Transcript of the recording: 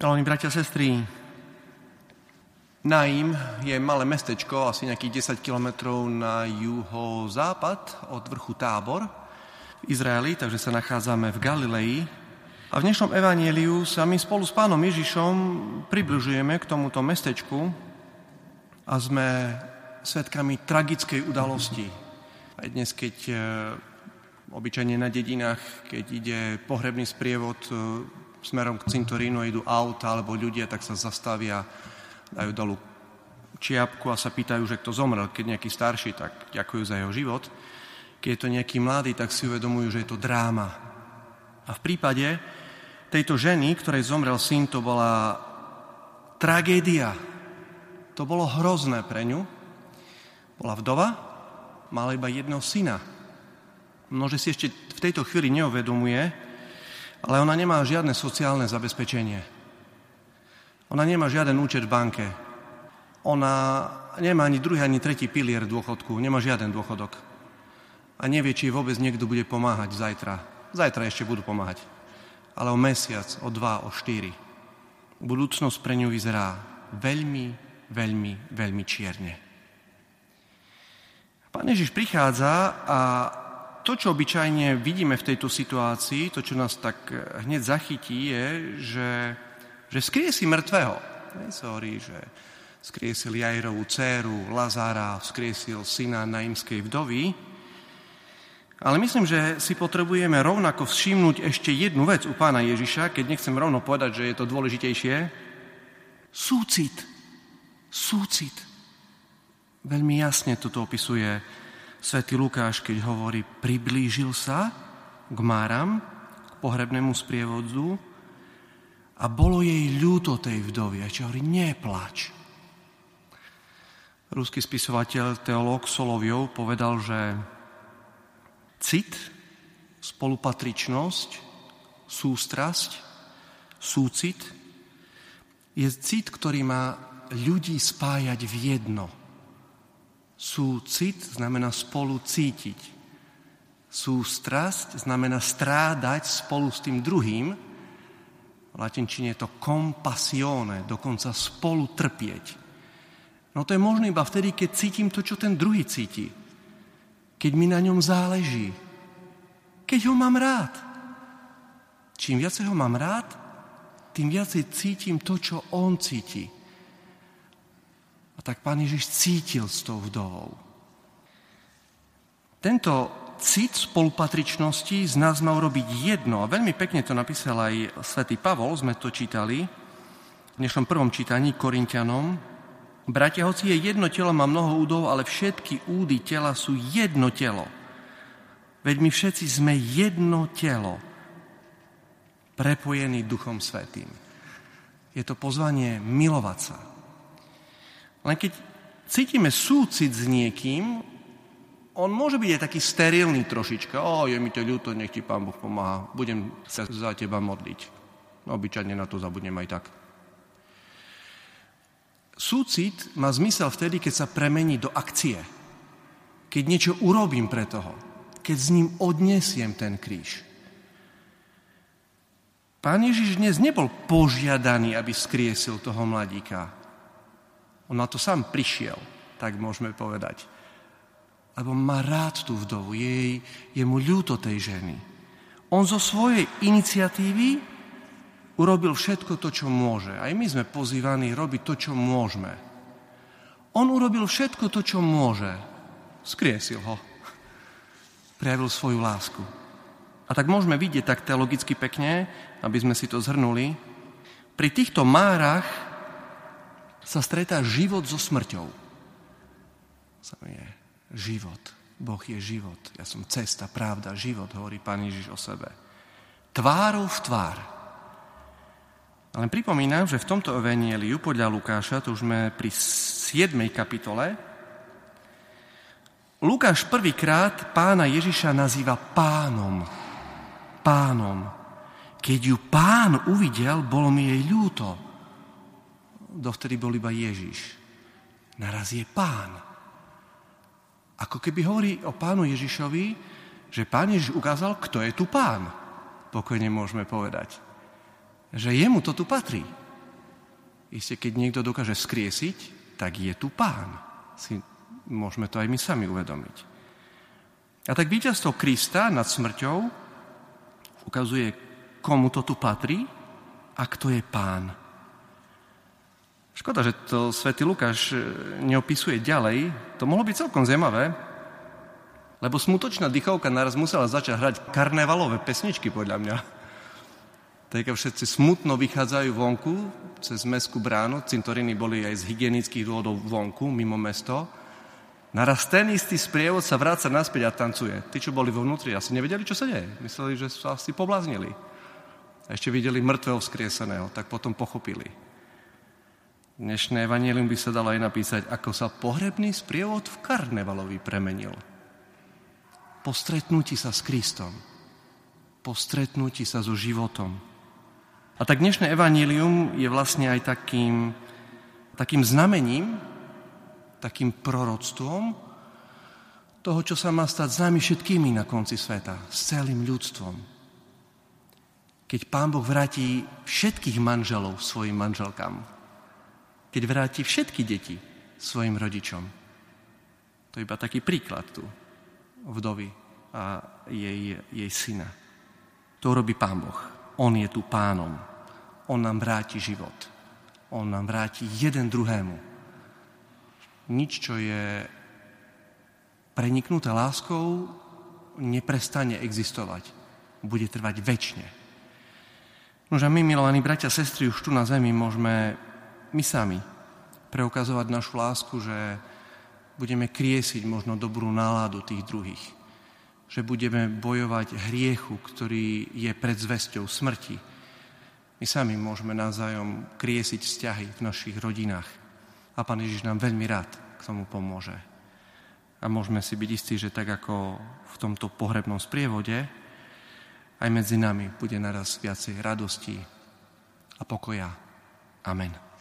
Milí bratia a sestry, Naim je malé mestečko, asi nejakých 10 kilometrov na juho-západ od vrchu Tábor v Izraeli, takže sa nachádzame v Galilei. A v dnešnom evanieliu sa my spolu s pánom Ježišom približujeme k tomuto mestečku a sme svetkami tragickej udalosti. Aj dnes, keď e, obyčajne na dedinách, keď ide pohrebný sprievod e, smerom k cintorínu idú auta alebo ľudia, tak sa zastavia, dajú dolu čiapku a sa pýtajú, že kto zomrel. Keď nejaký starší, tak ďakujú za jeho život. Keď je to nejaký mladý, tak si uvedomujú, že je to dráma. A v prípade tejto ženy, ktorej zomrel syn, to bola tragédia. To bolo hrozné pre ňu. Bola vdova, mala iba jedného syna. Množe si ešte v tejto chvíli neuvedomuje, ale ona nemá žiadne sociálne zabezpečenie. Ona nemá žiaden účet v banke. Ona nemá ani druhý, ani tretí pilier dôchodku. Nemá žiaden dôchodok. A nevie, či vôbec niekto bude pomáhať zajtra. Zajtra ešte budú pomáhať. Ale o mesiac, o dva, o štyri. Budúcnosť pre ňu vyzerá veľmi, veľmi, veľmi čierne. Pán Ježiš prichádza a to, čo obyčajne vidíme v tejto situácii, to, čo nás tak eh, hneď zachytí, je, že, že skriesi mŕtvého. sa hovorí, že skriesil Jajrovú dceru, Lazára, skriesil syna naimskej vdovy. Ale myslím, že si potrebujeme rovnako všimnúť ešte jednu vec u pána Ježiša, keď nechcem rovno povedať, že je to dôležitejšie. Súcit. Súcit. Veľmi jasne toto opisuje svätý Lukáš, keď hovorí, priblížil sa k Máram, k pohrebnému sprievodzu a bolo jej ľúto tej vdovy. A čo hovorí, neplač. Ruský spisovateľ, teológ Soloviov povedal, že cit, spolupatričnosť, sústrasť, súcit je cit, ktorý má ľudí spájať v jedno – Súcit znamená spolu cítiť. Sústrasť znamená strádať spolu s tým druhým. V latinčine je to compasione, dokonca spolu trpieť. No to je možné iba vtedy, keď cítim to, čo ten druhý cíti. Keď mi na ňom záleží. Keď ho mám rád. Čím viacej ho mám rád, tým viacej cítim to, čo on cíti. A tak pán Ježiš cítil s tou vdovou. Tento cit spolupatričnosti z nás má urobiť jedno. A veľmi pekne to napísal aj svätý Pavol, sme to čítali v dnešnom prvom čítaní Korintianom. Bratia, hoci je jedno telo, má mnoho údov, ale všetky údy tela sú jedno telo. Veď my všetci sme jedno telo, prepojený Duchom Svetým. Je to pozvanie milovať sa, len keď cítime súcit s niekým, on môže byť aj taký sterilný trošička. O, je mi to ľúto, nech ti Pán Boh pomáha. Budem sa za teba modliť. Obyčajne na to zabudnem aj tak. Súcit má zmysel vtedy, keď sa premení do akcie. Keď niečo urobím pre toho. Keď s ním odnesiem ten kríž. Pán Ježiš dnes nebol požiadaný, aby skriesil toho mladíka. On na to sám prišiel, tak môžeme povedať. Lebo má rád tú vdovu, jej, je mu ľúto tej ženy. On zo svojej iniciatívy urobil všetko to, čo môže. Aj my sme pozývaní robiť to, čo môžeme. On urobil všetko to, čo môže. Skriesil ho. Prejavil svoju lásku. A tak môžeme vidieť tak teologicky pekne, aby sme si to zhrnuli. Pri týchto márach sa stretá život so smrťou. Sam je život. Boh je život. Ja som cesta, pravda, život, hovorí Pán Ježiš o sebe. Tvárou v tvár. Ale pripomínam, že v tomto evenieliu podľa Lukáša, to už sme pri 7. kapitole, Lukáš prvýkrát pána Ježiša nazýva pánom. Pánom. Keď ju pán uvidel, bolo mi jej ľúto dovtedy bol iba Ježiš. Naraz je pán. Ako keby hovorí o pánu Ježišovi, že pán Ježiš ukázal, kto je tu pán. Pokojne môžeme povedať. Že jemu to tu patrí. Isté, keď niekto dokáže skriesiť, tak je tu pán. Si môžeme to aj my sami uvedomiť. A tak víťazstvo Krista nad smrťou ukazuje, komu to tu patrí a kto je pán. Škoda, že to svätý Lukáš e, neopisuje ďalej. To mohlo byť celkom zaujímavé, lebo smutočná dychovka naraz musela začať hrať karnevalové pesničky, podľa mňa. Tak všetci smutno vychádzajú vonku cez mestskú bránu, cintoriny boli aj z hygienických dôvodov vonku, mimo mesto, naraz ten istý sprievod sa vráca naspäť a tancuje. Tí, čo boli vo vnútri, asi nevedeli, čo sa deje. Mysleli, že sa asi pobláznili. A ešte videli mŕtvého vzkrieseného, tak potom pochopili. Dnešné evanielium by sa dalo aj napísať, ako sa pohrebný sprievod v karnevalovi premenil. Po stretnutí sa s Kristom. Po stretnutí sa so životom. A tak dnešné evanílium je vlastne aj takým, takým znamením, takým proroctvom toho, čo sa má stať s nami všetkými na konci sveta, s celým ľudstvom. Keď Pán Boh vráti všetkých manželov svojim manželkám, keď vráti všetky deti svojim rodičom. To je iba taký príklad tu vdovy a jej, jej syna. To robí Pán Boh. On je tu pánom. On nám vráti život. On nám vráti jeden druhému. Nič, čo je preniknuté láskou, neprestane existovať. Bude trvať väčšine. Nože my, milovaní bratia a sestry, už tu na zemi môžeme my sami preukazovať našu lásku, že budeme kriesiť možno dobrú náladu tých druhých. Že budeme bojovať hriechu, ktorý je pred zväzťou smrti. My sami môžeme navzájom kriesiť vzťahy v našich rodinách. A Pán Ježiš nám veľmi rád k tomu pomôže. A môžeme si byť istí, že tak ako v tomto pohrebnom sprievode, aj medzi nami bude naraz viacej radosti a pokoja. Amen.